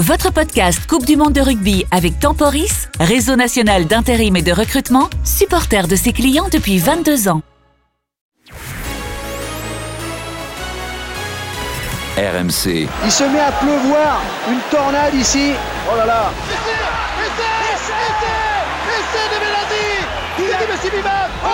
Votre podcast Coupe du Monde de rugby avec Temporis, réseau national d'intérim et de recrutement, supporter de ses clients depuis 22 ans. RMC, Il se met à pleuvoir, une tornade ici. Oh là là. Il a dit Monsieur Bivan Oh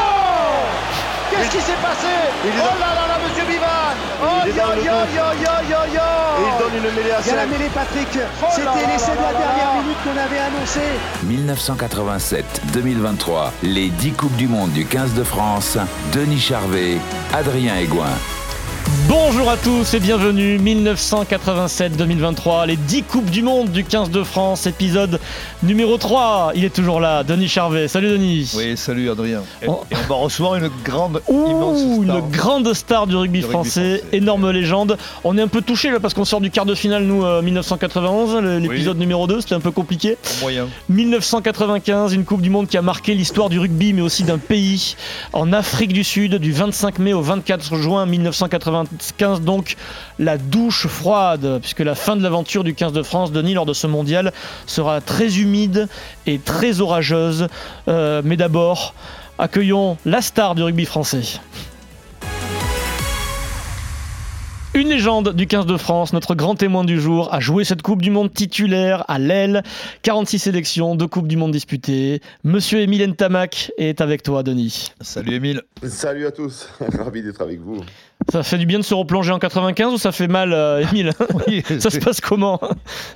Qu'est-ce qui s'est passé Il est Oh là là là, Monsieur Bivan Oh Il est yo dans le yo dos. yo yo yo yo Et il donne une mêlée à Il y a la mêlée Patrick, Oh c'était l'essai de la dernière minute qu'on avait annoncé. 1987-2023, les 10 Coupes du Monde du 15 de France, Denis Charvet, Adrien Aigouin. Bonjour à tous et bienvenue 1987-2023, les 10 Coupes du Monde du 15 de France, épisode numéro 3. Il est toujours là, Denis Charvet. Salut Denis. Oui, salut Adrien. Et, Oh. et on va recevoir une grande, Ouh, immense star. une grande star du rugby, Du rugby français, énorme légende. On est un peu touché là parce qu'on sort du quart de finale nous euh, 1991, le- l'épisode numéro 2, c'était un peu compliqué. moyen. 1995, une Coupe du Monde qui a marqué l'histoire du rugby, mais aussi d'un pays en Afrique du Sud, du 25 mai au 24 juin 1995. Donc la douche froide, puisque la fin de l'aventure du 15 de France, Denis, lors de ce mondial, sera très humide et très orageuse. Euh, mais d'abord, accueillons la star du rugby français. Une légende du 15 de France, notre grand témoin du jour, a joué cette Coupe du Monde titulaire à l'aile. 46 sélections, deux Coupes du Monde disputées. Monsieur Émile Ntamak est avec toi, Denis. Salut Émile. Salut à tous, ravi d'être avec vous. Ça fait du bien de se replonger en 95 ou ça fait mal, euh, Émile Oui, Ça se passe comment?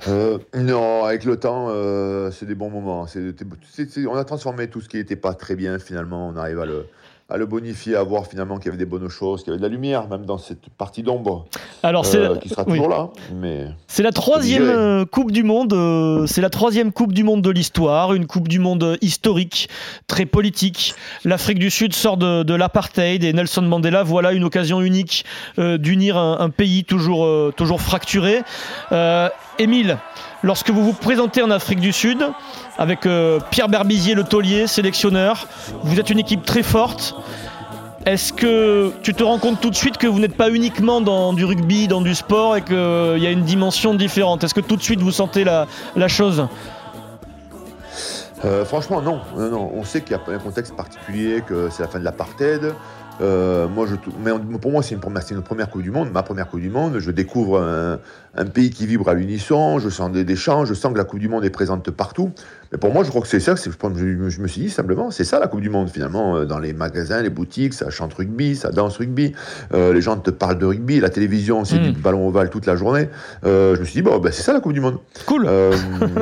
Euh, non, avec le temps, euh, c'est des bons moments. C'est- c'est- c'est- on a transformé tout ce qui n'était pas très bien finalement. On arrive à le, à le bonifier, à voir finalement qu'il y avait des bonnes choses, qu'il y avait de la lumière, même dans cette partie d'ombre Alors, c'est euh, qui sera oui. toujours là. Mais C'est la troisième euh, Coupe du Monde. euh, c'est la troisième Coupe du Monde de l'histoire, une Coupe du Monde historique, très politique. L'Afrique du Sud sort de, de l'apartheid et Nelson Mandela. Voilà une occasion unique euh, d'unir un, un pays toujours toujours fracturé. Émile, lorsque vous vous présentez en Afrique du Sud avec euh, Pierre Berbizier, le taulier, sélectionneur, vous êtes une équipe très forte. Est-ce que tu te rends compte tout de suite que vous n'êtes pas uniquement dans du rugby, dans du sport et qu'il y a une dimension différente? Est-ce que tout de suite vous sentez la, chose? Euh, franchement, non. non. On sait qu'il y a un contexte particulier, que c'est la fin de l'apartheid. Euh, moi, pour moi, c'est une première, c'est une première Coupe du Monde, ma première Coupe du Monde. Je découvre un, un pays qui vibre à l'unisson. Je sens des, chants. Je sens que la Coupe du Monde est présente partout. Mais pour moi, je crois que c'est ça. Je, me- suis dit simplement, c'est ça la Coupe du Monde finalement. Euh, Dans les magasins, les boutiques, ça chante rugby, ça danse rugby. Euh, les gens te parlent de rugby. La télévision, c'est Mm. du ballon ovale toute la journée. Euh, je me suis dit, bon, ben, c'est ça la Coupe du Monde. Cool Euh,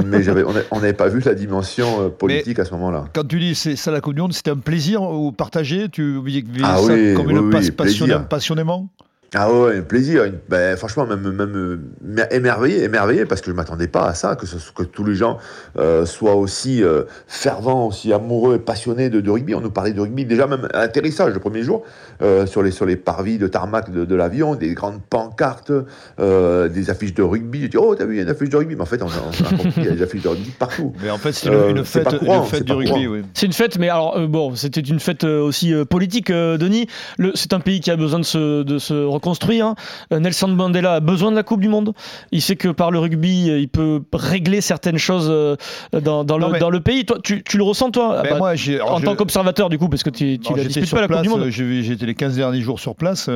mais on n'avait pas vu la dimension politique à ce moment-là. Quand tu dis c'est ça la Coupe du Monde, c'était un plaisir ou partagé? Tu vis Ah ça oui, comme oui, une oui, passionné- passionnément? Ah ouais, un plaisir. une- ben, franchement, même, même euh, mer- émerveillé, émerveillé, parce que je m'attendais pas à ça, que, ce- que tous les gens euh, soient aussi euh, fervents, aussi amoureux et passionnés de, de rugby. On nous parlait de rugby déjà même à l'atterrissage le premier jour, euh, sur, les, sur les parvis de tarmac de, de l'avion, des grandes pancartes, euh, des affiches de rugby. J'ai dit, oh, t'as vu, il y a une affiche de rugby. Mais en fait, on a, on a compris qu'il y a des affiches de rugby partout. Mais en fait, c'est Euh, une, fête, pas courant, une fête c'est du rugby. Oui. C'est une fête, mais alors, euh, bon, c'était une fête aussi euh, politique, euh, Denis. C'est un pays qui a besoin de se, de se reconstruire. hein. Euh, Nelson Mandela a besoin de la Coupe du Monde. Il sait que par le rugby, euh, il peut régler certaines choses euh, dans, le, mais- dans le pays. Toi, tu, tu le ressens, toi? Ben, Bah, moi, alors, En je- tant qu'observateur, du coup, parce que tu, tu Alors, la J'étais disputes sur pas la Coupe du Monde. j'ai été les 15 derniers jours sur place,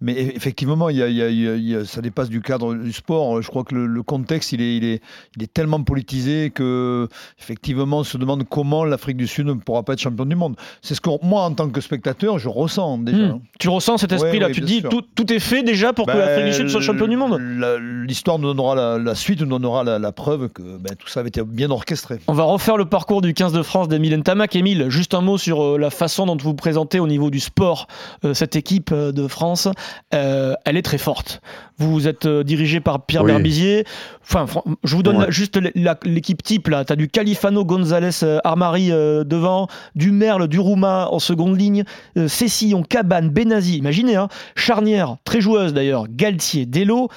mais effectivement, il y a- il y a- il y a- il y a- ça dépasse du cadre du sport. Je crois que le, le contexte, il est, il, est, il est tellement politisé que, effectivement, on se demande comment l'Afrique du Sud ne pourra pas être champion du monde. C'est ce que moi, en tant que spectateur, je ressens déjà. Hmm. Tu ressens cet esprit-là? Ouais, tu te dis sûr. tout, tout est fait déjà pour que Ben, l'Afrique du Sud soit champion du monde. L'histoire nous donnera la, la suite, nous donnera la, la preuve que ben, tout ça avait été bien orchestré. On va refaire le parcours du 15 de France d'Emile Ntamak. Émile, juste un mot sur euh, la façon dont vous présentez au niveau du sport euh, cette équipe euh, de France. Euh, elle est très forte. Vous êtes dirigé par Pierre Oui. Berbizier. Enfin, je vous donne Ouais. juste l'équipe type là. Tu as du Califano González euh, Armari euh, devant, du Merle, du Rouma en seconde ligne, euh, Cessillon, Cabane, Benazi. Imaginez, hein, charnière, très joueuse d'ailleurs, Galtier, Delo.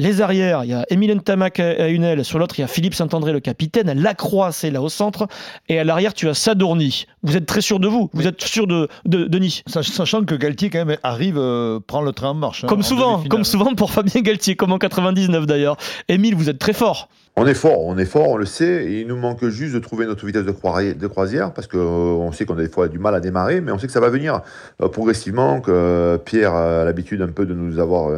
Les arrières, il y a Emile Ntamak à une aile, sur l'autre, il y a Philippe Saint-André, le capitaine. Lacroix, c'est là au centre. Et à l'arrière, tu as Sadourny. Vous êtes très sûr de vous Vous êtes sûr de, de, Denis Sach- Sachant que Galtier, quand même, arrive, euh, prend le train en marche. hein, Comme en souvent, comme souvent pour Fabien Galtier, comme en 99 d'ailleurs. Émile, vous êtes très fort. On est fort, on est fort, on le sait. Et il nous manque juste de trouver notre vitesse de, croisière, parce qu'on sait qu'on a des fois du mal à démarrer, mais on sait que ça va venir progressivement. Que Pierre a l'habitude un peu de nous avoir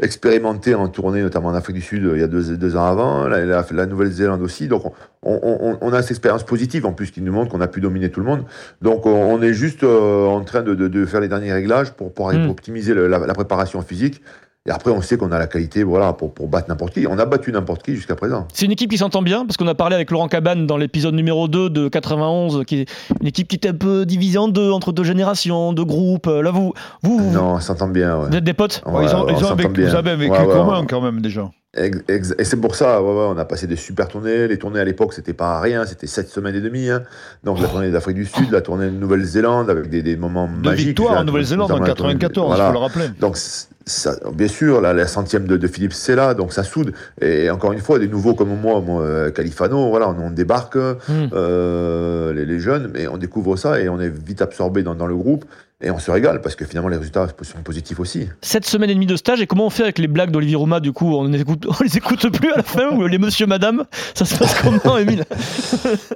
expérimenté en tournée, notamment en Afrique du Sud, il y a deux, ans avant. La, la Nouvelle-Zélande aussi. Donc, on, a cette expérience positive en plus qui nous montre qu'on a pu dominer tout le monde. Donc, on, est juste euh, en train de, faire les derniers réglages pour, pour, hmm. optimiser la, préparation physique. Et après, on sait qu'on a la qualité voilà, pour, pour battre n'importe qui. On a battu n'importe qui jusqu'à présent. C'est une équipe qui s'entend bien, parce qu'on a parlé avec Laurent Cabane dans l'épisode numéro 2 de 91, qui est une équipe qui était un peu divisée en deux, entre deux générations, deux groupes. Là, vous. vous, non, on s'entend bien. Vous êtes des potes? Ils ont, ils ont avec, Vous avez vécu commun quand même déjà. Et c'est pour ça, on a passé des super tournées. Les tournées à l'époque, c'était pas rien, c'était 7 semaines et demie. Hein. Donc la tournée d'Afrique du Sud, la tournée de Nouvelle-Zélande, avec des, des moments de magiques. victoire en Nouvelle-Zélande en 94, voilà. je le rappeler. Donc ça, bien sûr, la, la centième de, de Philippe là, donc ça soude. Et encore une fois, des nouveaux comme moi, moi euh, Califano, voilà, on, débarque, hmm. euh, les, les, jeunes, mais on découvre ça et on est vite absorbé dans, dans le groupe. Et on se régale parce que finalement les résultats sont positifs aussi. Cette semaine et demie de stage, et comment on fait avec les blagues d'Olivier Rouma du coup on, écoute, on les écoute plus à la fin ou les monsieur madame Ça se passe comment, Emile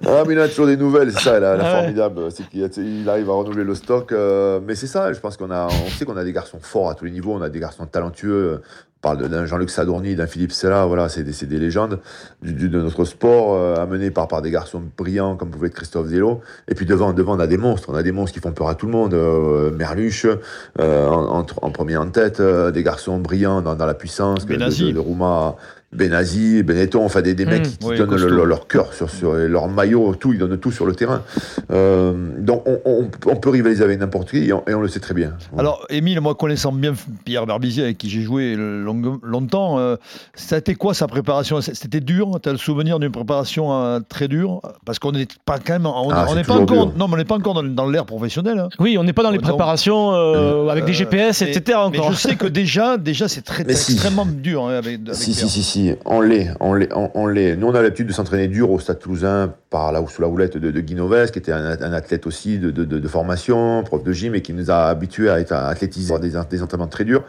Ah, mais il a toujours des nouvelles, c'est ça, la, la ah formidable. C'est qu'il arrive à renouveler le stock. Euh, mais c'est ça, je pense qu'on a, on sait qu'on a des garçons forts à tous les niveaux, on a des garçons talentueux parle d'un Jean-Luc Sadourny, d'un Philippe Sella, voilà, c'est des, des, légendes du, de notre sport, euh, amenés par, par des garçons brillants comme pouvait être Christophe Zélo. Et puis devant, devant, on a des monstres, on a des monstres qui font peur à tout le monde. Euh, Merluche, euh, en, en, premier en tête, des garçons brillants dans, dans la puissance, de, de, de Rouma Benazi, Benetton, enfin des, des mecs mmh, qui, donnent leur, cœur sur, sur, leur maillot, tout, ils donnent tout sur le terrain. Euh, donc on, on, on, peut rivaliser avec n'importe qui et on, le sait très bien. Alors Émile, moi connaissant bien Pierre Berbizier avec qui j'ai joué longtemps, euh, ça a été quoi sa préparation? C'était dur? Tu as le souvenir d'une préparation euh, très dure? Parce qu'on n'est pas quand même, on ah, n'est pas encore, non, on n'est pas encore dans, dans l'ère professionnelle. Hein. Oui, on n'est pas dans les préparations euh, avec des GPS, etc. Mais, je sais que déjà, déjà c'est très, extrêmement dur hein, avec, avec si, si, si, si on l'est, on l'est, on, l'est. Nous, on a l'habitude de s'entraîner dur au Stade Toulousain par là sous la houlette de, Guy qui était un, athlète aussi de, formation, prof de gym, et qui nous a habitués à être athlétisés, des, des entraînements très durs.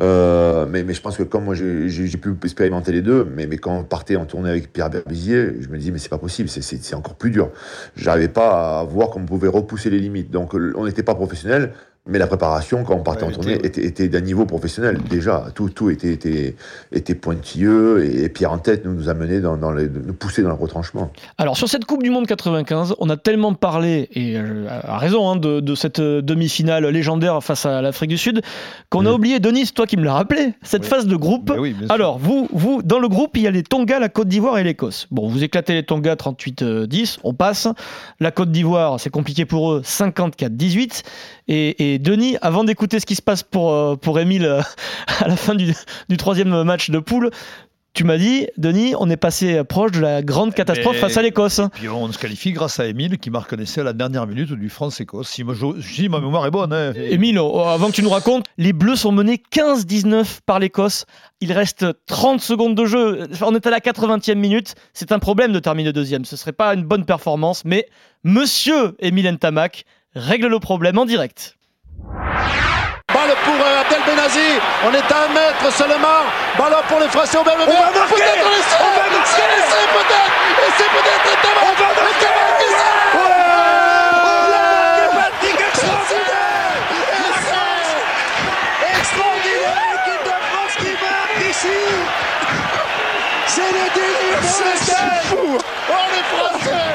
Euh, mais, je pense que comme moi j'ai pu expérimenter les deux, mais, mais quand on partait en tournée avec Pierre Berbizier, je me dis mais c'est pas possible, c'est encore plus dur. J'arrivais pas à voir qu'on pouvait repousser les limites. Donc on n'était pas professionnel. Mais la préparation, quand on partait en tournée, était, d'un niveau professionnel. Déjà, tout, tout était, était, était pointilleux et, Pierre en tête nous, nous amenait dans, dans les, nous pousser dans le retranchement. Alors, sur cette Coupe du Monde 95, on a tellement parlé, et euh, à raison, hein, de, de, cette demi-finale légendaire face à l'Afrique du Sud, qu'on a mm. oublié, Denis, toi qui me l'as rappelé, cette phase de groupe. Alors, vous, vous, dans le groupe, il y a les Tonga, la Côte d'Ivoire et l'Écosse. Bon, vous éclatez les Tonga 38-10, on passe. La Côte d'Ivoire, c'est compliqué pour eux, 54-18. Et, et, Denis, avant d'écouter ce qui se passe pour, euh, pour Émile euh, à la fin du, du troisième match de poule, tu m'as dit, Denis, on est passé proche de la grande catastrophe face à l'Écosse. Puis on se qualifie grâce à Émile qui marque un essai à la dernière minute du France-Écosse. Si, si, ma mémoire est bonne. Hein. Émile, oh, avant que tu nous racontes, les Bleus sont menés 15-19 par l'Écosse. Il reste 30 secondes de jeu. On est à la 80e minute. C'est un problème de terminer deuxième. Ce serait pas une bonne performance, mais monsieur Émile Ntamak règle le problème en direct. Balle pour euh, Abdel Benazi. On est à un mètre seulement. Ballon pour les Français. On va. Peut-être l'essai. On va marquer. C'est l'essai peut-être. Et c'est peut-être. On va marquer. Extraordinaire équipe de France qui marque ici. C'est le délire. C'est fou. Oh les Français.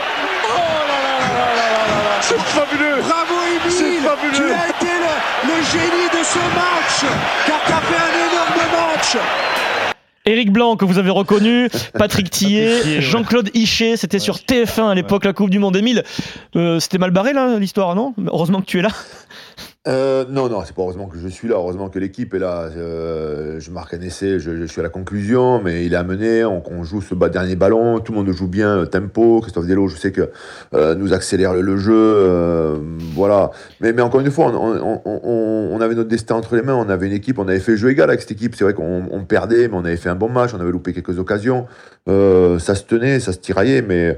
Oh C'est fabuleux. Bravo Emile. Tu as été le, génie de ce match, car tu as fait un énorme match. Éric Blanc, que vous avez reconnu, Patrick Tillet, Jean-Claude Hichet, c'était sur TF1 à l'époque, la Coupe du Monde. Émile, euh, c'était mal barré là, l'histoire, non? Heureusement que tu es là. Euh, non, non, c'est pas heureusement que je suis là, heureusement que l'équipe est là. Euh, je marque un essai, je, suis à la conclusion, mais il est amené, on, on, joue ce bas dernier ballon, tout le monde joue bien, tempo. Christophe Delo, je sais que euh, nous accélère le, jeu, euh, voilà. Mais, mais encore une fois, on, on, on, avait notre destin entre les mains, on avait une équipe, on avait fait jeu égal avec cette équipe. C'est vrai qu'on perdait, mais on avait fait un bon match, on avait loupé quelques occasions. Euh, ça se tenait, ça se tiraillait, mais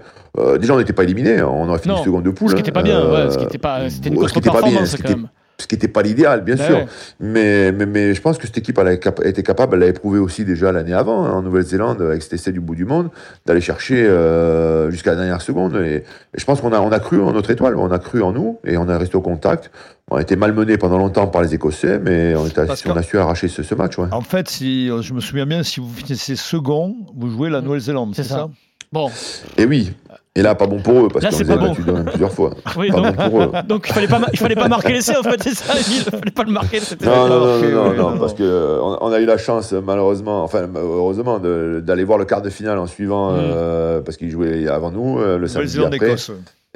déjà on n'était pas éliminé, on aurait fini seconde de poule. Ce qui n'était pas bien, ouais, ce qui était pas, c'était une contre-performance quand même. Ce qui n'était pas l'idéal, bien Bah sûr. Mais, mais, mais je pense que cette équipe elle a cap- été capable, elle l'avait prouvé aussi déjà l'année avant, hein, en Nouvelle-Zélande, avec cet essai du bout du monde, d'aller chercher euh, jusqu'à la dernière seconde. Et, et je pense qu'on a, on a cru en notre étoile, on a cru en nous, et on a resté au contact. On a été malmené pendant longtemps par les Écossais, mais on, était- a su arracher ce, ce match. Ouais. En fait, si je me souviens bien, si vous finissez second, vous jouez la Nouvelle-Zélande, C'est c'est ça. ça, Bon, Et oui, et là, pas bon pour eux, parce qu'on c'est les a pas bon. battus de- plusieurs fois. oui, Pas donc, bon pour eux. donc il fallait pas, il fallait pas marquer l'essai en fait, c'est ça, il fallait pas le marquer. c'était- Non, non, non, non, non, oui, non, non, parce que euh, on, a eu la chance, malheureusement, enfin, heureusement, d'aller voir le quart de finale en suivant, Mm. euh, parce qu'ils jouaient avant nous, euh, le samedi après.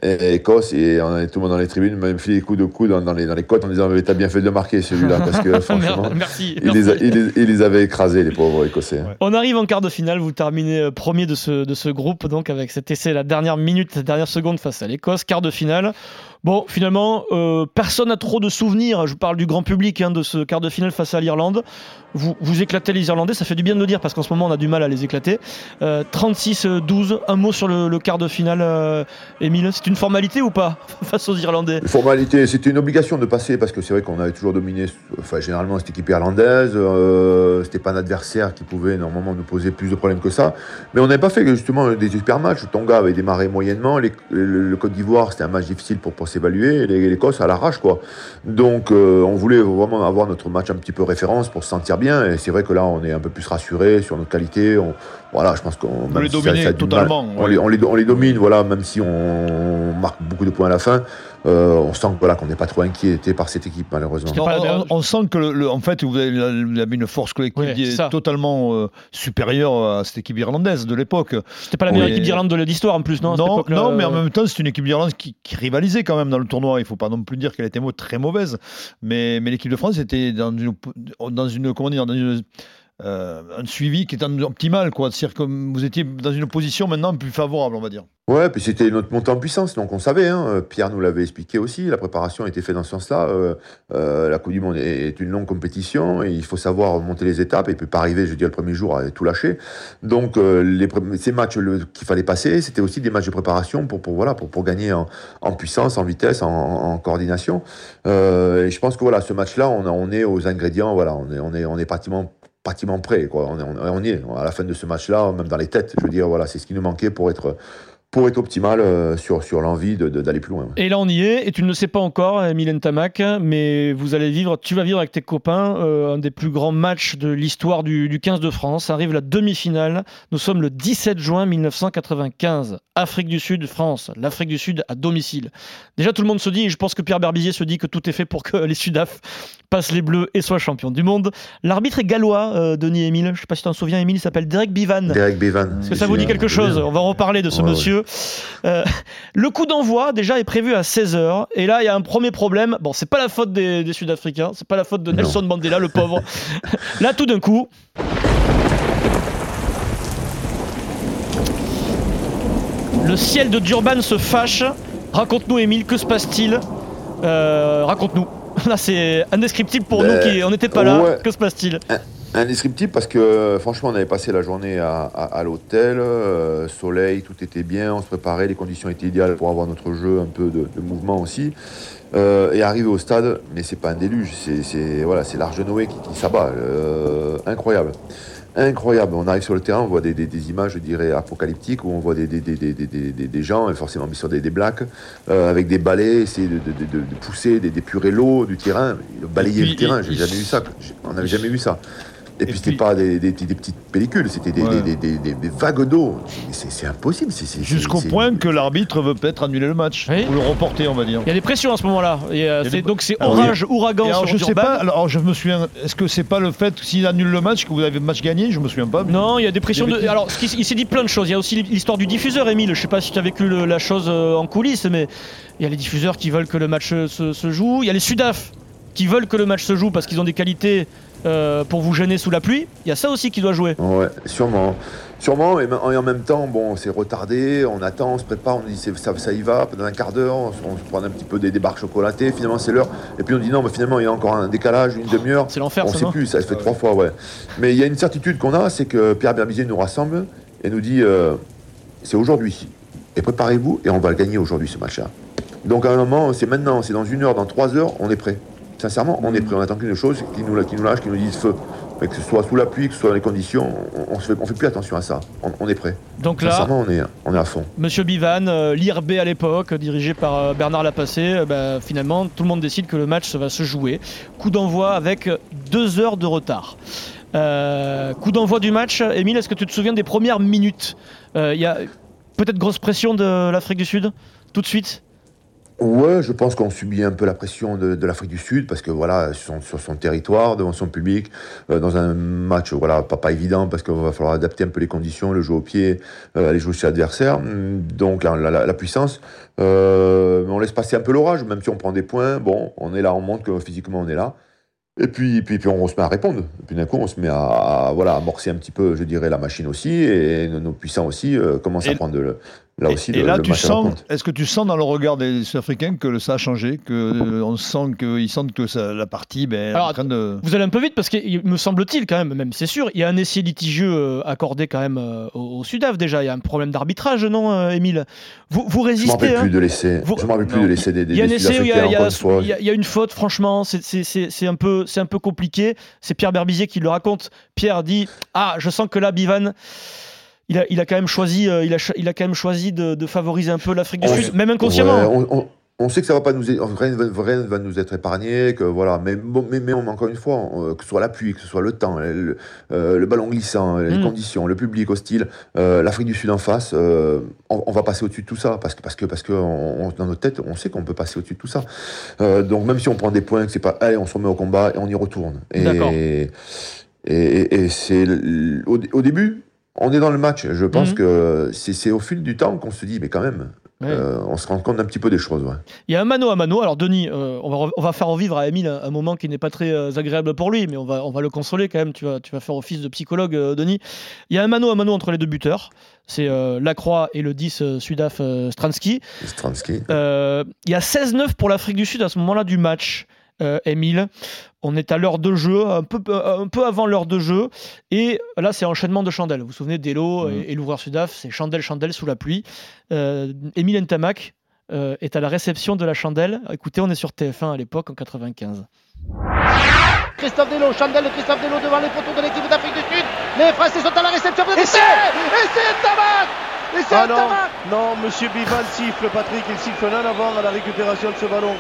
Écosse. Et, Écosse, et on est tout le monde dans les tribunes, même fait des coups de coude dans, dans les, dans les côtes en disant Mais T'as bien fait de le marquer celui-là, parce que franchement, Merci. il merci. les, a- il les- il les avait écrasés, les pauvres Écossais. Ouais. On arrive en quart de finale, vous terminez euh, premier de ce, de ce groupe, donc avec cet essai, la dernière minute, la dernière seconde face à l'Écosse, quart de finale. Bon, finalement, euh, personne n'a trop de souvenirs, je parle du grand public, hein, de ce quart de finale face à l'Irlande. Vous, vous éclatez les Irlandais, ça fait du bien de le dire, parce qu'en ce moment on a du mal à les éclater. Euh, 36-12, un mot sur le, quart de finale, euh, Émile, c'est une formalité ou pas face aux Irlandais? Formalité, c'était une obligation de passer parce que c'est vrai qu'on avait toujours dominé, enfin généralement cette équipe irlandaise, euh, c'était pas un adversaire qui pouvait normalement nous poser plus de problèmes que ça, mais on n'avait pas fait justement des super matchs. Tonga avait démarré moyennement, le Côte d'Ivoire c'était un match difficile pour, pour s'évaluer, l'Écosse à l'arrache quoi. Donc euh, on voulait vraiment avoir notre match un petit peu référence pour se sentir bien, et c'est vrai que là on est un peu plus rassuré sur notre qualité. On, voilà, je pense qu'on les mal, totalement, on, ouais. les, on, les, on les domine, voilà, même si on marque beaucoup de points à la fin. Euh, on sent que, voilà, qu'on n'est pas trop inquiété par cette équipe, malheureusement. On, sent que, le, le- en fait, vous avez, vous avez une force collective c'est est totalement euh, supérieure à cette équipe irlandaise de l'époque. C'était pas la meilleure Oui. équipe d'Irlande de l'histoire en plus, non cette Non, mais euh, en même temps, c'est une équipe d'Irlande qui, qui rivalisait quand même dans le tournoi. Il faut pas non plus dire qu'elle était mau- très mauvaise. Mais, mais l'équipe de France était dans une, dans une, comment dire, dans une, euh, un suivi qui était optimal. C'est-à-dire que vous étiez dans une position maintenant plus favorable, on va dire. Ouais, puis c'était notre montée en puissance, donc on savait. Hein, Pierre nous l'avait expliqué aussi. La préparation était faite dans ce sens-là. Euh, euh, la Coupe du Monde est, est une longue compétition et il faut savoir monter les étapes et puis pas arriver, je dire, le premier jour à tout lâcher. Donc euh, ces matchs qu'il fallait passer, c'était aussi des matchs de préparation pour, voilà pour, gagner en, puissance, en vitesse, en, coordination. Euh, et je pense que voilà, ce match-là, on, est aux ingrédients. Voilà, est on est on est pratiquement pratiquement prêt. On, y est à la fin de ce match-là, même dans les têtes. Je veux dire, voilà, c'est ce qui nous manquait pour être pour être optimal euh, sur, sur l'envie de- de- d'aller plus loin. Et là, on y est, et tu ne le sais pas encore, Mylène Tamac, mais vous allez vivre, tu vas vivre avec tes copains euh, un des plus grands matchs de l'histoire du, du 15 de France. Arrive la demi-finale. Nous sommes le 17 juin 1995. Afrique du Sud, France. L'Afrique du Sud à domicile. Déjà, tout le monde se dit, et je pense que Pierre Berbizier se dit que tout est fait pour que les Sudaf passent les Bleus et soient champions du monde. L'arbitre est gallois, euh, Denis Émile. Je ne sais pas si tu t'en souviens, Émile, il s'appelle Derek Bivan. Derek Bevan. Est-ce que ça vous dit quelque chose? On va en reparler de ce Ouais, ouais. monsieur. Euh, le coup d'envoi, déjà, est prévu à 16h. Et là, il y a un premier problème. Bon, c'est pas la faute des, des Sud-Africains, c'est pas la faute de Nelson Mandela, le pauvre. là, tout d'un coup. Le ciel de Durban se fâche. Raconte-nous, Émile, que se passe-t-il? Euh, Raconte-nous. Là, c'est indescriptible pour Ben, nous qui on n'était pas là. ouais. Que se passe-t-il? Indescriptible parce que franchement on avait passé la journée à, à- à l'hôtel, euh, soleil, tout était bien, on se préparait, les conditions étaient idéales pour avoir notre jeu, un peu de, de mouvement aussi. Euh, et arrivé au stade, mais c'est pas un déluge, c'est voilà, c'est l'Arche de Noé qui, qui s'abat, euh, incroyable. Incroyable, on arrive sur le terrain, on voit des, des- des images, je dirais, apocalyptiques, où on voit des, des, des, des, des- des- des- des gens, et forcément bien sûr des, des blacks, euh, avec des balais, essayer de, de, de- de pousser, d'épurer l'eau du terrain, balayer puis, le terrain, j'ai jamais vu ça, on n'avait jamais vu ça. Et, puis, c'était pas des, des- des petites pellicules, c'était des, Ouais. des, des- des- des vagues d'eau. C'est impossible. Jusqu'au point que l'arbitre veut peut-être annuler le match, Oui. ou le reporter, on va dire. Il y a des pressions à ce moment-là. Euh, c'est- Donc c'est Alors, il y a- orage, ouragan Et alors, sur je sais pas, alors je me souviens, est-ce que c'est pas le fait que s'il annule le match, que vous avez le match gagné? Je me souviens pas. Non, il y a des pressions de. Alors, il s'est dit plein de choses. Il y a aussi l'histoire du diffuseur, Émile. Je sais pas si tu as vécu le- la chose euh, en coulisses, mais il y a les diffuseurs qui veulent que le match se, se joue. Il y a les Sudaf qui veulent que le match se joue parce qu'ils ont des qualités euh, pour vous gêner sous la pluie. Il y a ça aussi qui doit jouer. Ouais, sûrement. Sûrement, et, en même temps, bon, c'est retardé, on attend, on se prépare, on dit c'est- ça, ça y va, pendant un quart d'heure, on, se- on se prend un petit peu des, des barres chocolatées, finalement c'est l'heure, et puis on dit non, mais finalement il y a encore un décalage, une demi-heure, C'est l'enfer, on ça, sait plus, ça se fait trois fois, ouais. Mais il y a une certitude qu'on a, c'est que Pierre Berbizier nous rassemble et nous dit euh, c'est aujourd'hui, et préparez-vous, et on va le gagner aujourd'hui ce match-là. Donc à un moment, c'est maintenant, c'est dans une heure, dans trois heures, on est prêt. Sincèrement, on est prêt. On attend qu'une chose, qu'ils nous, qui nous lâchent, qu'ils nous disent feu. Mais que ce soit sous la pluie, que ce soit dans les conditions, on ne fait, on fait plus attention à ça. On, on est prêt. Donc là, Sincèrement, on est, on est à fond. Monsieur Bivan, euh, l'IRB à l'époque, dirigé par euh, Bernard Lapassé, euh, bah, finalement, tout le monde décide que le match va se jouer. Coup d'envoi avec deux heures de retard. Coup d'envoi du match, Émile, est-ce que tu te souviens des premières minutes? Il y a peut-être grosse pression de l'Afrique du Sud? Tout de suite? Ouais, je pense qu'on subit un peu la pression de, de l'Afrique du Sud parce que voilà, sur son, sur son territoire, devant son public, euh, dans un match voilà pas, pas évident parce qu'il va falloir adapter un peu les conditions, le jeu au pied, euh, aller jouer chez l'adversaire. Donc la, la, la puissance, euh, on laisse passer un peu l'orage, même si on prend des points. Bon, on est là, on montre que physiquement on est là. Et puis, puis, puis on se met à répondre. Et puis d'un coup, on se met à, à, voilà, amorcer un petit peu, je dirais, la machine aussi, et nos puissants aussi euh, commencent Et- à prendre le, là aussi Et le, là, le tu sens, est-ce que tu sens dans le regard des Sud-Africains que ça a changé, que euh, on sent qu'ils sentent que ça- la partie ben, Alors, en train de. Vous allez un peu vite parce qu'il me semble-t-il quand même, même c'est sûr, il y a un essai litigieux euh, accordé quand même euh, au, au Sudaf déjà. Il y a un problème d'arbitrage, non, euh, Émile? Vous, vous Je me résistez. rappelle hein plus de l'essai. Vous- Je me rappelle plus Non. de l'essai des, Il y a un essai où il y a, y une y a- faute, franchement, c'est un, peu- c'est un peu compliqué. C'est Pierre Berbizier qui le raconte. Pierre dit Ah, je sens que là, Bivan. Il a, il a quand même choisi, euh, il a, il a quand même choisi de, de favoriser un peu l'Afrique du On- Sud, même inconsciemment. Ouais, on, on- on sait que ça va pas nous, rien, va- rien va nous être épargné, que voilà. Mais, mais, mais encore une fois, on- que ce soit la pluie, que ce soit le temps, le, euh, le ballon glissant, les Mm. conditions, le public hostile, euh, l'Afrique du Sud en face, euh, on, va passer au-dessus de tout ça parce que parce que parce que on- dans notre tête, on sait qu'on peut passer au-dessus de tout ça. Euh, donc même si on prend des points, que c'est pas, allez, on se remet au combat et on y retourne. D'accord. Et, et, et- et c'est au, au début. On est dans le match. Je pense Mhm. que c'est au fil du temps qu'on se dit, mais quand même, Ouais. euh, on se rend compte un petit peu des choses. Ouais. Il y a un mano à mano. Alors, Denis, euh, on, va, re- on va faire revivre à Emile un, un moment qui n'est pas très euh, agréable pour lui, mais on va, on va le consoler quand même. Tu vas, tu vas faire office de psychologue, Denis. Il y a un mano à mano entre les deux buteurs. C'est Lacroix et le 10 euh, Sudaf Stransky. Stransky. Il y a 16-9 pour l'Afrique du Sud à ce moment-là du match. Émile, on est à l'heure de jeu, un peu, un peu avant l'heure de jeu, et là c'est enchaînement de chandelles. Vous vous souvenez d'Elo Mhm. et, et l'ouvreur Sudaf, c'est chandelle, chandelle sous la pluie. Euh, Émile Ntamak euh, est à la réception de la chandelle. Écoutez, on est sur TF1 à l'époque en 95. Christophe Delo, Chandel de Christophe Delo devant les poteaux de l'équipe d'Afrique du Sud. Les Français sont à la réception de Et c'est Et c'est Tabac Et c'est Ah non, non, monsieur Bivan siffle, Patrick, il siffle rien avant à la récupération de ce ballon.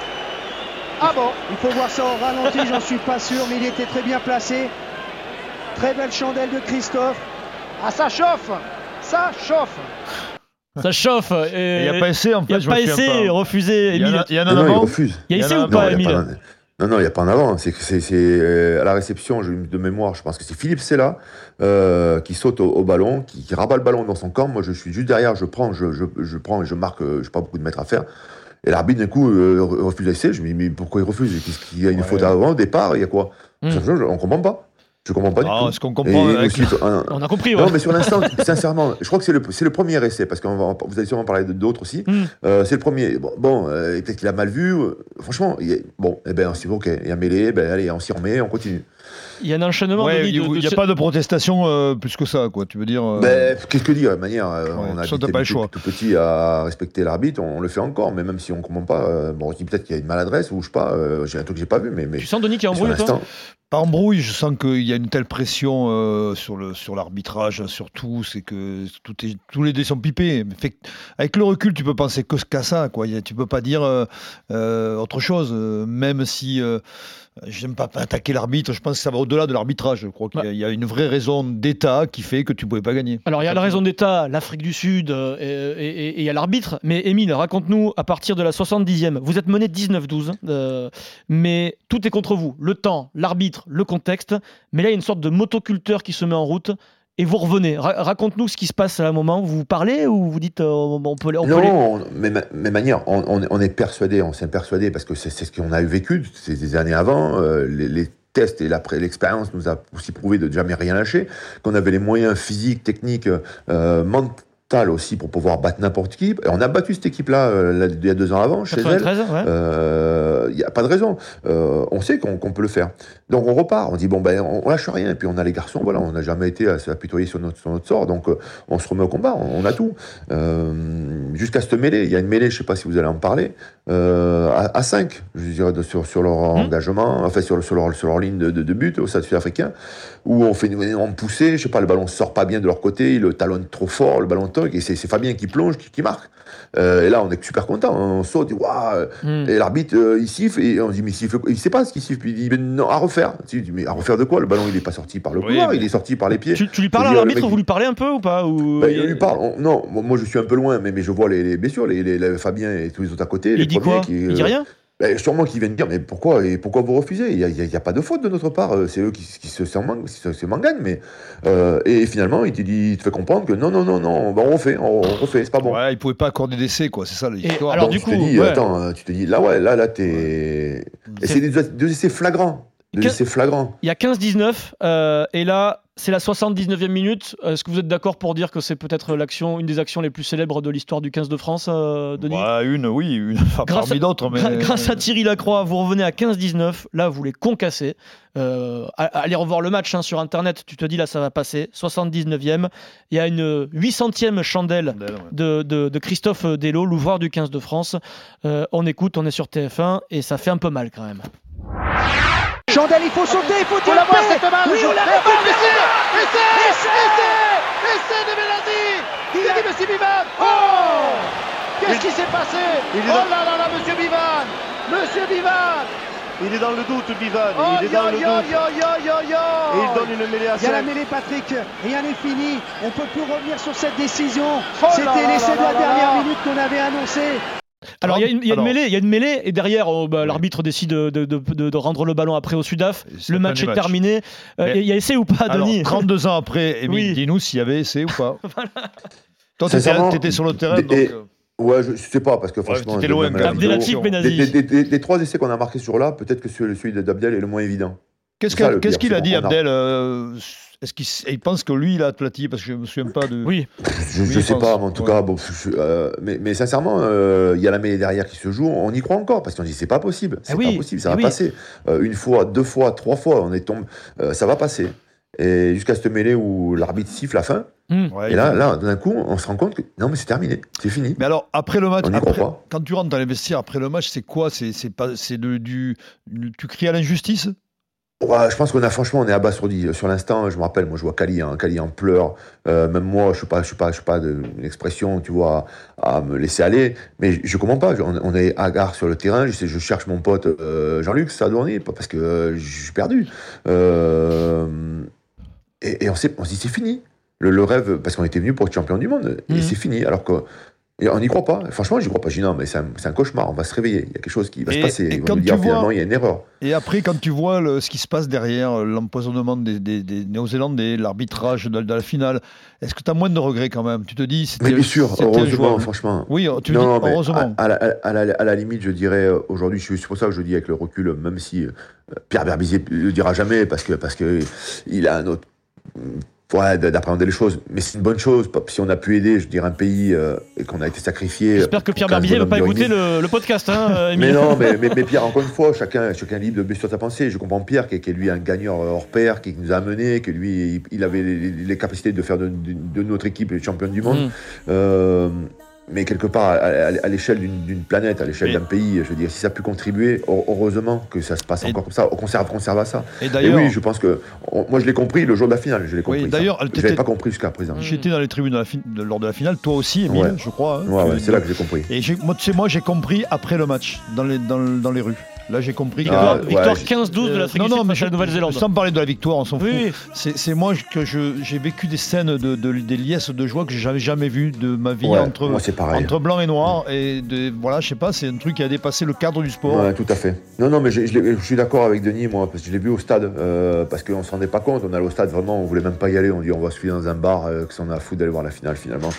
Ah bon Il faut voir ça en ralenti, j'en suis pas sûr, mais il était très bien placé. Très belle chandelle de Christophe. Ah ça chauffe Ça chauffe Ça chauffe. Il n'y a pas essai en il fait. y a je pas pas. refusé, Il y a, il y en a un non, il avant. refuse. Il y a il a ou pas, il a pas- non, non, il n'y a pas en avant. C'est que c'est euh, à la réception, je- de mémoire, je pense que c'est Philippe Sella euh, qui saute au, au ballon, qui, qui rabat le ballon dans son camp. Moi, je suis juste derrière, je prends, je, je, je prends et je marque. euh, Je n'ai pas beaucoup de mètres à faire. Et l'arbitre, d'un coup, euh, refuse l'essai. Je me dis, mais pourquoi il refuse? Qu'est-ce qu'il y a une Ouais. faute avant, au départ? Il y a quoi? Hmm. Je- je- On ne comprend pas. Je comprends pas du Ah, tout. ce qu'on Et comprend avec aussi, un- On a compris, ouais. non, mais sur l'instant, sincèrement, je crois que c'est le, c'est le premier essai, parce que vous allez sûrement parler d'autres aussi. Mm. Euh, c'est le premier. Bon, bon euh, peut-être qu'il a mal vu. euh, franchement, il est- bon, eh ben, c'est ok. Il y a mêlé, ben, allez, on s'y remet, on continue. Il y a un enchaînement Ouais, Denis, il n'y a de- pas de protestation euh, plus que ça, quoi. Tu veux dire. euh, Ben, qu'est-ce que dire De manière, on a pas le choix. tout petit à respecter l'arbitre, on le fait encore, mais même si on ne comprend pas, euh, bon, on dit peut-être qu'il y a une maladresse ou je sais pas, euh, j'ai un truc que j'ai pas vu, mais, mais Tu sens Denis qui est sur embrouillé, toi Pas embrouille, je sens qu'il y a une telle pression euh, sur sur l'arbitrage, surtout, c'est que tout est, tous les dés sont pipés. Avec le recul, tu peux penser que qu'à ça, quoi. Tu peux pas dire euh, euh, autre chose, même si j'aime pas attaquer l'arbitre. Je pense que ça va au-delà de l'arbitrage. Je crois qu'il y a- y, a une vraie raison d'État qui fait que tu pouvais pas gagner. Alors, il y a la raison d'État, l'Afrique du Sud, euh, et il y a l'arbitre. Mais Émile, raconte-nous, à partir de la 70e, vous êtes mené 19-12, euh, mais tout est contre vous. Le temps, l'arbitre, le contexte. Mais là, il y a une sorte de motoculteur qui se met en route. Et vous revenez. Ra- Raconte-nous ce qui se passe à un moment. Vous vous parlez ou vous dites euh, on peut, on peut les- Non, on- mais, ma- mais manière, on, on- on est persuadé, on s'est persuadé parce que c'est ce qu'on a vécu ces des années avant. euh, les, les tests et l'expérience nous a aussi prouvé de jamais rien lâcher, qu'on avait les moyens physiques, techniques, euh, aussi pour pouvoir battre n'importe qui. Et on a battu cette équipe-là euh, là, il y a deux ans avant chez elle. 93, ouais. Euh, il n'y a pas de raison. Euh, on sait qu'on peut le faire. Donc on repart, on dit bon ben on, lâche rien, et puis on a les garçons, voilà, on n'a jamais été à s'apitoyer sur notre, sur notre sort, donc euh, on se remet au combat, on, a tout. Euh, jusqu'à cette mêlée, il y a une mêlée, je sais pas si vous allez en parler, à, 5, je dirais, sur, sur leur mmh. engagement, enfin sur, sur, leur, sur leur ligne de, de, but au stade sud-africain, où on fait une énorme poussée, je sais pas, le ballon sort pas bien de leur côté, le talonne trop fort, le ballon et c'est Fabien qui plonge, qui, qui marque. Euh, et là, on est super content. On saute, waouh hmm. Et l'arbitre, euh, il siffle, et on dit, mais il siffle, il sait pas ce qu'il siffle. Puis il dit, non, à refaire. Tu dis, mais à refaire de quoi? Le ballon, il est pas sorti par le couloir, il est sorti par les pieds. Tu, lui parles à l'arbitre, vous lui parlez un peu ou pas? Ou... Ben, il lui parle. non, moi, je suis un peu loin, mais, mais je vois les, les blessures, les, les, Fabien et tous les autres à côté. Il les dit quoi? Il dit rien? Ben, sûrement qu'ils viennent dire, mais pourquoi, et pourquoi vous refusez? Il n'y a, pas de faute de notre part, euh, c'est eux qui, qui se, se manganent. Mais, euh, et finalement, il te, dit, il te fait comprendre que non, non, non, non, ben on refait, on, refait, c'est pas bon. Ouais, il pouvait pas accorder d'essai, quoi, c'est ça l'histoire. Alors, du coup, tu te dis, attends, tu te dis, là, ouais, là, là, t'es. Et c'est des, des essais flagrants. C'est flagrant. Il y a 15-19, euh, et là, c'est la 79e minute. Est-ce que vous êtes d'accord pour dire que c'est peut-être l'action, une des actions les plus célèbres de l'histoire du 15 de France, euh, Denis Une, oui, une, grâce parmi d'autres. Mais... Grâce à Thierry Lacroix, vous revenez à 15-19. Là, vous les concassez. Euh, allez revoir le match hein, sur Internet. Tu te dis, là, ça va passer. 79e. Il y a une 800e chandelle de, de, Christophe Dello, l'ouvreur du 15 de France. Euh, on écoute, on est sur TF1, et ça fait un peu mal quand même. Chandelle, il faut sauter, il faut tirer. la voir cette balle. Oui, on la récupère. Essai, essai, essai, essai de Belandi. Il dit Monsieur Bivan? Oh Qu'est-ce qui s'est passé? Oh là là là, Monsieur Bivan. Monsieur Bivan. Il est dans le doute, Bivan. il est dans le doute. Et il donne une mêlée à 5. Il y a la mêlée, Patrick. Rien n'est fini. On ne peut plus revenir sur cette décision. C'était l'essai de la dernière minute qu'on avait annoncé. Alors il y, a une, mêlée, il y a une mêlée et derrière oh, bah, l'arbitre décide de, de, rendre le ballon après au Sudaf. Le match est terminé. Euh, il y a essai ou pas, Denis? 32 ans après, Emile, dis-nous s'il y avait essai ou pas. Toi, tu étais, sur le terrain. donc... Euh, ouais, je, sais pas parce que franchement, ouais, loin, des, trois essais qu'on a marqués sur là, peut-être que celui d'Abdel est le moins évident. Qu'est-ce qu'il a dit, Abdel euh, est-ce qu'il pense que lui, il a aplati Parce que je ne me souviens pas de. Oui. Je ne sais pas, mais en tout cas, bon, euh, mais, sincèrement, euh, il y a la mêlée derrière qui se joue. On y croit encore parce qu'on dit c'est pas possible. C'est eh pas possible, ça eh va passer. Euh, une fois, deux fois, trois fois, on est tombé. ça va passer. Et jusqu'à cette mêlée où l'arbitre siffle la fin. Hmm. et là, là d'un coup, on se rend compte que non, mais c'est terminé, c'est fini. Mais alors, après le match, quand tu rentres dans les vestiaires après le match, c'est quoi? C'est pas, c'est du, tu cries à l'injustice? Ouais, je pense qu'on a franchement on est abasourdi sur l'instant. Je me rappelle, moi je vois Kali, hein, Kali en pleurs. Euh, même moi, je suis pas, je suis pas, je suis pas d'une expression, tu vois, à, me laisser aller. Mais je, comprends pas. On, est à gare sur le terrain. Je, sais, je cherche mon pote euh, Jean-Luc Sadorni parce que euh, je suis perdu. et, on, sait, on se dit c'est fini. Le, rêve, parce qu'on était venu pour être champion du monde, et mmh. c'est fini. Alors que et on n'y croit pas. Franchement, j'y crois pas. Je dis non, mais c'est un, cauchemar. On va se réveiller. Il y a quelque chose qui va se passer. Et Ils dire finalement, il y a une erreur. Et après, quand tu vois ce qui se passe derrière, l'empoisonnement des, Néo-Zélandais, l'arbitrage de, la finale, est-ce que tu as moins de regrets quand même? Tu te dis. Mais bien sûr, heureusement, franchement. Oui, tu non, dis heureusement. À, la, limite, je dirais euh, aujourd'hui, c'est pour ça que je dis avec le recul, même si euh, Pierre Berbizier ne le dira jamais, parce que parce que il a un autre ouais, d'appréhender les choses. Mais c'est une bonne chose. Si on a pu aider, je veux dire, un pays euh, et qu'on a été sacrifié. J'espère que Pierre Barbier ne va pas écouter le, podcast. Hein, euh, mais non, mais, mais, Pierre, encore une fois, chacun, chacun libre de baisser sa pensée. Je comprends Pierre, qui, est lui un gagneur hors pair, qui nous a amené, que lui, il, avait les, capacités de faire de, notre équipe les championne du monde. Mm. Euh, mais quelque part, à, l'échelle d'une planète, à l'échelle d'un pays, je veux dire, si ça a pu contribuer, heureusement que ça se passe encore comme ça, on conserve, conserve à ça. Et, et oui, je pense que, moi je l'ai compris le jour de la finale, je l'ai compris. d'ailleurs, je l'avais pas compris jusqu'à présent. J'étais dans les tribunes lors de la finale, toi aussi, Emile, je crois. Hein. ouais, c'est là que j'ai compris. Et moi, tu sais, moi j'ai compris après le match, dans les, dans, dans les rues. Là, j'ai compris. Ah, victoire 15-12 de l'Afrique du Sud face la Nouvelle-Zélande. Sans parler de la victoire, on s'en fout. C'est moi que j'ai vécu des scènes de, des liesses de joie que j'avais jamais vues de ma vie entre, entre blanc et noir. Et de, voilà, je sais pas, c'est un truc qui a dépassé le cadre du sport. Ouais, tout à fait. Non, non, mais je, je suis d'accord avec Denis, moi, parce que je l'ai vu au stade, euh, parce qu'on s'en rendait pas compte. On allait au stade, vraiment, on voulait même pas y aller. On dit, on va se filer dans un bar, euh, que s'en a fou d'aller voir la finale finalement.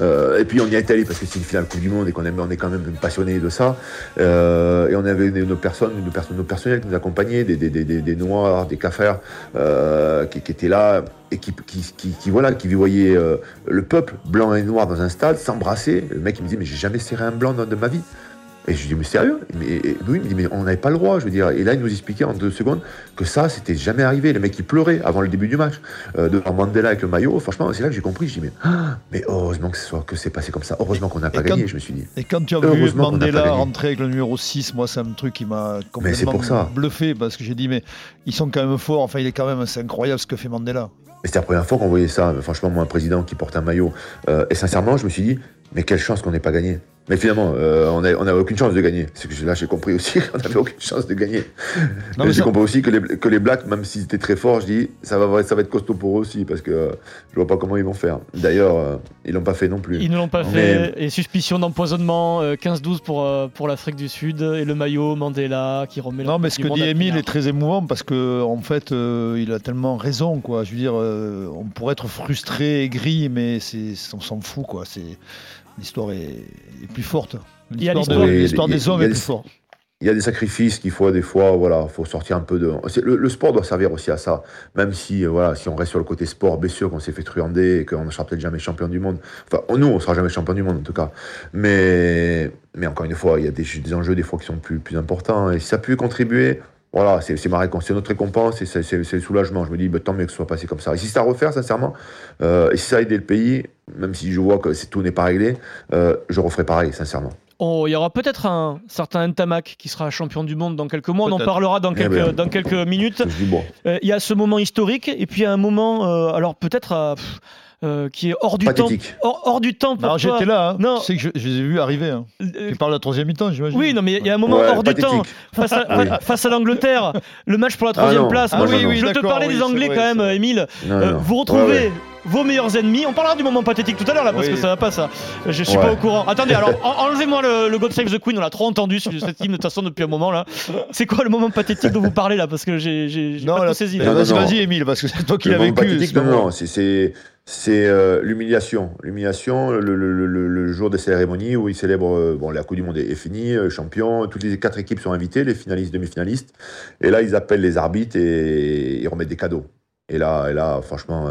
Euh, et puis on y est allé parce que c'est une finale Coupe du Monde et qu'on on est quand même passionné de ça. et on avait nos nos personnes qui nous accompagnaient, des, noirs, des cafards euh, qui, étaient là et qui, voilà, qui voyaient euh, le peuple blanc et noir dans un stade s'embrasser. Le mec il me dit mais j'ai jamais serré un blanc de ma vie. Et je lui dis, mais sérieux mais, Oui, il me dit, mais on n'avait pas le droit, je veux dire. Et là, il nous expliquait en deux secondes que ça, c'était jamais arrivé. Le mec, il pleurait avant le début du match, euh, devant Mandela avec le maillot. Franchement, c'est là que j'ai compris. Je dis, mais, ah, mais heureusement que ce soit- que c'est passé comme ça. Heureusement qu'on n'a pas quand- gagné, je me suis dit. Et quand tu as vu Mandela rentrer avec le numéro 6, moi, c'est un truc qui m'a Mais c'est complètement pour ça. bluffé parce que j'ai dit, mais ils sont quand même forts. Enfin, il est quand même, c'est incroyable ce que fait Mandela. Mais c'était la première fois qu'on voyait ça. Franchement, moi, un président qui porte un maillot. Euh, et sincèrement, je me suis dit, mais quelle chance qu'on n'ait pas gagné. Mais finalement, euh, on n'a on n'avait aucune chance de gagner. C'est que là, j'ai compris aussi qu'on n'avait aucune chance de gagner. Mais j'ai ça- compris aussi que les, que les Blacks, même s'ils étaient très forts, je dis, ça va, ça va être costaud pour eux aussi, parce que euh, je vois pas comment ils vont faire. D'ailleurs, euh, ils l'ont pas fait non plus. Ils ne l'ont pas Mais- fait. Et suspicion d'empoisonnement, euh, 15-12 pour, euh, pour l'Afrique du Sud. Et le maillot Mandela qui remet Non, mais ce que dit Emile est très émouvant parce que en fait, euh, il a tellement raison, quoi. Je veux dire, euh, on pourrait être frustré, aigri, mais c'est, on s'en fout, quoi. C'est l'histoire est, est plus forte. Il y a L'histoire, de- a- des hommes a est des- plus forte. Il y a des sacrifices qu'il faut des fois, voilà, faut sortir un peu de. Le, le sport doit servir aussi à ça, même si, euh, voilà, si on reste sur le côté sport, bien sûr qu'on s'est fait truander et qu'on ne sera peut-être jamais champion du monde. Enfin, nous, on sera jamais champion du monde en tout cas. Mais, mais encore une fois, il y a des, des enjeux des fois qui sont plus, plus importants. Et si ça peut contribuer, voilà, c'est c'est ma récompense, c'est notre récompense et c'est le soulagement. Je me dis, bah, tant mieux que ce soit passé comme ça. Et si c'est à refaire, sincèrement, euh, et si ça a aidé le pays, même si je vois que c'est- tout n'est pas réglé, euh, je referai pareil, sincèrement. Oh, il y aura peut-être un certain Ntamak qui sera champion du monde dans quelques mois. On en parlera dans Eh quelques, ben. dans quelques minutes. Bon. Euh, Il y a ce moment historique et puis il y a un moment, euh, alors peut-être euh, qui est hors du Pathétique. temps. Hors, hors du temps pour Non, toi. j'étais là. Hein. Non. Tu sais que je, je les ai vus arriver. Hein. Euh, Tu parles de la troisième mi-temps, j'imagine. oui, non, mais il y a un moment Ouais, hors du temps. Face à, Oui. face à l'Angleterre, le match pour la troisième non. place. Ah Moi, oui, je, oui, je te parlais oui, des Anglais vrai, quand même. Émile. Euh, vous retrouvez Ouais, ouais. vos meilleurs ennemis. On parlera du moment pathétique tout à l'heure là parce Oui. que ça va pas ça. Je suis Ouais. pas au courant. Attendez, alors en- enlevez-moi le, le God Save the Queen. On l'a trop entendu sur cette team de toute façon depuis un moment là. C'est quoi le moment pathétique dont vous parlez là? Parce que j'ai j'ai- j'ai Non, pas tout saisi. Vas-y, Emile, parce que c'est toi qui Le l'as moment vécu. non, non, c'est- c'est euh, l'humiliation. L'humiliation, le, le- le- le- le jour des cérémonies où ils célèbrent, euh, bon, la Coupe du Monde est, est finie, euh, champion, toutes les quatre équipes sont invitées, les finalistes, demi-finalistes, et là ils appellent les arbitres et ils remettent des cadeaux. Et là, et là franchement,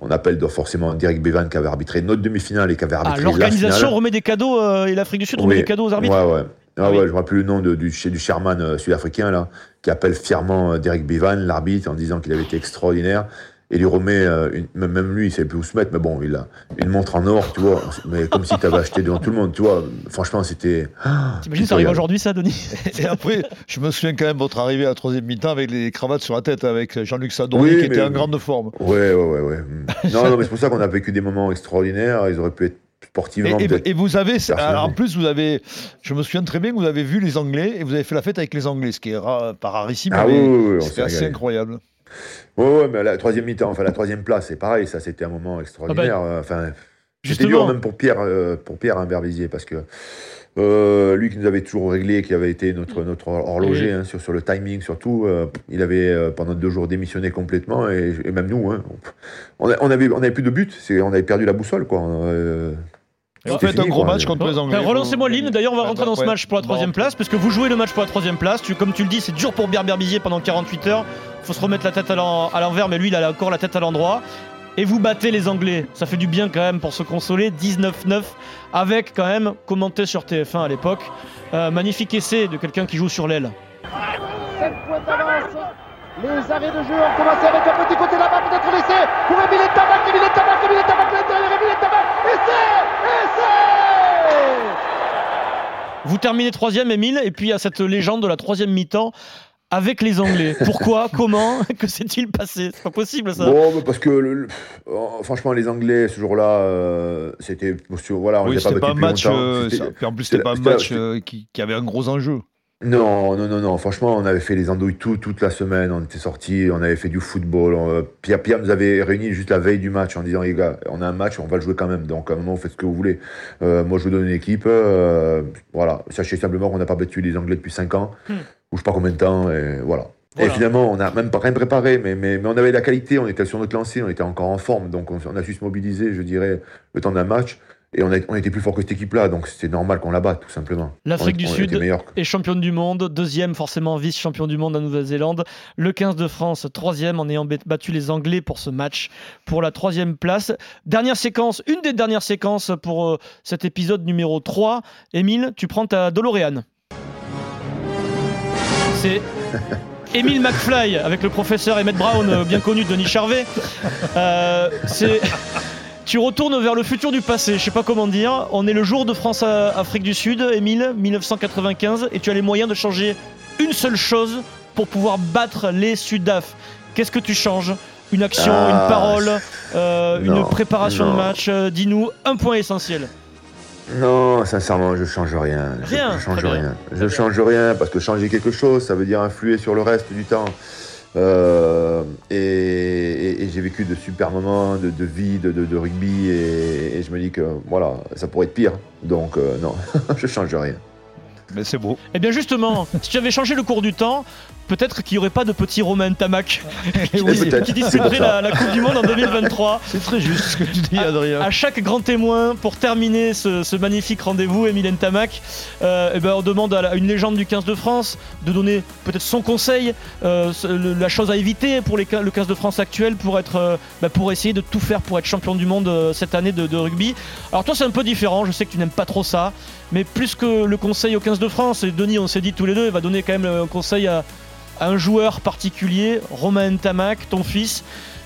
on appelle donc forcément Derek Bevan qui avait arbitré notre demi-finale et qui avait Ah, arbitré la L'organisation remet des cadeaux et l'Afrique du Sud remet Oui. des cadeaux aux arbitres. Ouais, ouais. Ah Oui. ouais, je me rappelle le nom de- du, du euh, sud-africain là, qui appelle fièrement Derek Bevan, l'arbitre, en disant qu'il avait été extraordinaire. Et lui remet, euh, une- même- lui, il savait plus où se mettre, mais bon, il a une montre en or, tu vois, mais comme si tu avais acheté devant tout le monde, tu vois. Franchement, c'était. ah, T'imagines ça arrive aujourd'hui ça, Denis Et après, je me souviens quand même de votre arrivée à la troisième mi-temps avec les cravates sur la tête avec Jean-Luc Sadoni Oui, qui mais- était en grande forme. Ouais, ouais, ouais, ouais. Mm. Non, non, mais c'est pour ça qu'on a vécu des moments extraordinaires. Ils auraient pu être sportivement et- vous avez, en plus, vous avez, je me souviens très bien que vous avez vu les Anglais et vous avez fait la fête avec les Anglais, ce qui est ra- pas rarissime, Ah mais oui, oui, oui, s'est assez régalé. incroyable. Ouais, ouais, mais la troisième mi-temps, enfin la troisième place, c'est pareil, ça c'était un moment extraordinaire. euh, Enfin, c'était dur même pour Pierre, euh, pour Pierre hein, Berbizier, parce que euh, lui qui nous avait toujours réglé, qui avait été notre, notre horloger hein, sur, sur le timing surtout, euh, il avait euh, pendant deux jours démissionné complètement, et, et même nous, hein, on, a- on avait, on avait plus de but, on avait perdu la boussole, quoi. euh, c'était faites un gros quoi. match contre les Anglais. Enfin, relancez-moi l'hymne. D'ailleurs, on va Ah, rentrer dans ce match pour la troisième place, parce que vous jouez le match pour la troisième place. Tu, comme tu le dis, c'est dur pour Pierre Berbizier pendant 48 heures. Faut se remettre la tête à l'en- à l'envers, mais lui, il a encore la tête à l'endroit. Et vous battez les Anglais. Ça fait du bien quand même pour se consoler. 19-9, avec quand même, commenté sur TF1 à l'époque, euh, magnifique essai de quelqu'un qui joue sur l'aile. 7 points d'avance. Les arrêts de jeu ont commencé avec un petit côté là-bas, peut-être l'essai pour Emile Tabac, Emile Tabac, Emile Tabac, l'intérieur, Emile Tabac, essai Essai Vous terminez troisième, Emile, et puis il y a cette légende de la troisième mi-temps avec les Anglais. Pourquoi? Comment? Que s'est-il passé? C'est pas possible ça. Bon, bah, parce que le- le- pff, oh, franchement, les Anglais, ce jour-là, euh, c'était. Voilà, on Oui, c'était pas un match. euh, en plus, c'était pas un match euh, qui, qui avait un gros enjeu. Non, non, non, non. Franchement, on avait fait les andouilles tout, toute la semaine. On était sortis, on avait fait du football. on- Pierre, Pierre nous avait réunis juste la veille du match en disant les gars, on a un match, on va le jouer quand même. Donc à un moment, vous faites ce que vous voulez. Euh, moi, je vous donne une équipe. euh, voilà. Sachez simplement qu'on n'a pas battu les Anglais depuis 5 ans, Hmm. ou je sais pas combien de temps. Et voilà. Voilà. Et finalement, on n'a même pas rien préparé, mais, mais, mais on avait la qualité, on était sur notre lancée, on était encore en forme, donc on, on a su se mobiliser, je dirais, le temps d'un match. Et on, a, on était plus fort que cette équipe-là, donc c'était normal qu'on la batte, tout simplement. L'Afrique du Sud est championne du monde, deuxième forcément vice-champion du monde à Nouvelle-Zélande. Le 15 de France, troisième en ayant bat- battu les Anglais pour ce match, pour la troisième place. Dernière séquence, une des dernières séquences pour euh, cet épisode numéro 3. Émile, tu prends ta DeLorean. C'est Émile McFly avec le professeur Emmett Brown, euh, bien connu de Denis Charvet. Euh, c'est. Tu retournes vers le futur du passé, je sais pas comment dire. On est le jour de France-Afrique du Sud, Émile, 1995, et tu as les moyens de changer une seule chose pour pouvoir battre les Sudaf. Qu'est-ce que tu changes? Une action, Ah, une parole, euh, une non, préparation de match euh, Dis-nous un point essentiel. Non, sincèrement, je change rien. Je- Rien, Je, change très bien, rien. Je change rien parce que changer quelque chose, ça veut dire influer sur le reste du temps. Euh, et et- et j'ai vécu de super moments de, de vie, de, de- de rugby, et, et je me dis que voilà, ça pourrait être pire. Donc euh, non, je change rien. Mais c'est beau. Eh bien justement, si tu avais changé le cours du temps, peut-être qu'il n'y aurait pas de petit Romain Tamac qui, oui, peut-être, qui c'est disputerait la, Coupe du Monde en 2023. C'est très juste ce que tu dis, Adrien. À chaque grand témoin, pour terminer ce, ce magnifique rendez-vous, Emile Tamac, euh, eh ben, on demande à, la- à une légende du 15 de France de donner peut-être son conseil, euh, le- la chose à éviter pour les, le 15 de France actuel pour, être, euh, bah, pour essayer de tout faire pour être champion du monde cette année de, de rugby. Alors toi c'est un peu différent, je sais que tu n'aimes pas trop ça, mais plus que le conseil au 15 de France, et Denis on s'est dit tous les deux, il va donner quand même un conseil à un joueur particulier, Romain Tamac, ton fils.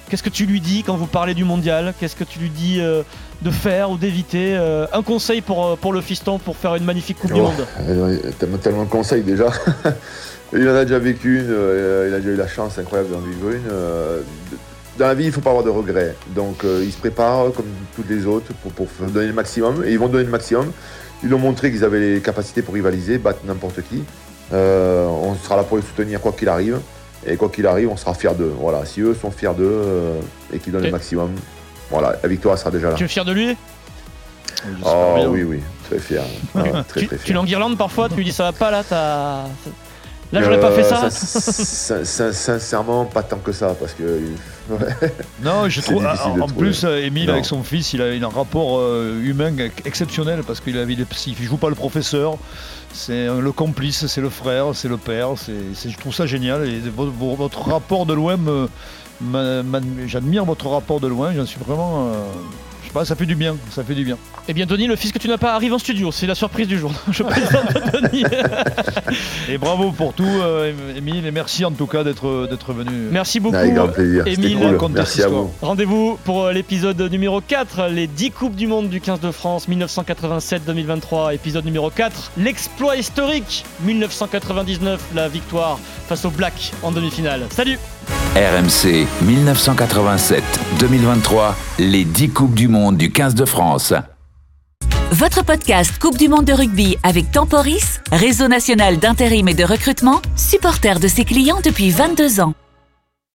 Qu'est-ce que tu lui dis quand vous parlez du mondial? Qu'est-ce que tu lui dis euh, de faire ou d'éviter Euh, Un conseil pour, euh, pour le fiston pour faire une magnifique Coupe du Oh, Monde? euh, Tellement, tellement de conseils déjà. il en a déjà vécu une, il a déjà eu la chance incroyable d'en vivre une. dans la vie, il ne faut pas avoir de regrets. Donc, ils se préparent comme toutes les autres pour, pour donner le maximum. Et ils vont donner le maximum. Ils ont montré qu'ils avaient les capacités pour rivaliser, battre n'importe qui. Euh, on sera là pour les soutenir quoi qu'il arrive. Et quoi qu'il arrive, on sera fiers d'eux. Voilà, si eux sont fiers d'eux euh, et qu'ils donnent Et- le maximum, voilà, la victoire sera déjà là. Tu es fier de lui? Oh bien. oui, oui, très fier. Ah, très, Tu, très tu fier. l'enguirlandes parfois? Tu lui dis ça va pas là t'as- Là j'aurais pas Euh, fait ça. sin- sin- Sincèrement, pas tant que ça, parce que ouais, Non, je trouve. En plus, euh, Émile, Non. avec son fils, il a, il a un rapport euh, humain ex- exceptionnel parce qu'il avait, il joue pas le professeur, c'est euh, le complice, c'est le frère, c'est le père. c'est je trouve ça génial. Et votre rapport de loin, me- j'admire votre rapport de loin. J'en suis vraiment. euh, je sais pas, ça fait du bien. Ça fait du bien. Eh bien Denis, le fils que tu n'as pas arrive en studio, c'est la surprise du jour. Je présente Denis. Et bravo pour tout, euh, Émile. Et merci en tout cas d'être d'être venu. Merci beaucoup. avec grand plaisir. C'était Émile, cool. raconte Merci cette à histoire. vous. Rendez-vous pour euh, l'épisode numéro 4, les 10 Coupes du Monde du 15 de France 1987-2023, épisode numéro 4, l'exploit historique 1999, la victoire face aux Blacks en demi-finale. Salut RMC 1987-2023, les 10 Coupes du Monde du 15 de France. Votre podcast Coupe du Monde de rugby avec Temporis, réseau national d'intérim et de recrutement, supporter de ses clients depuis 22 ans.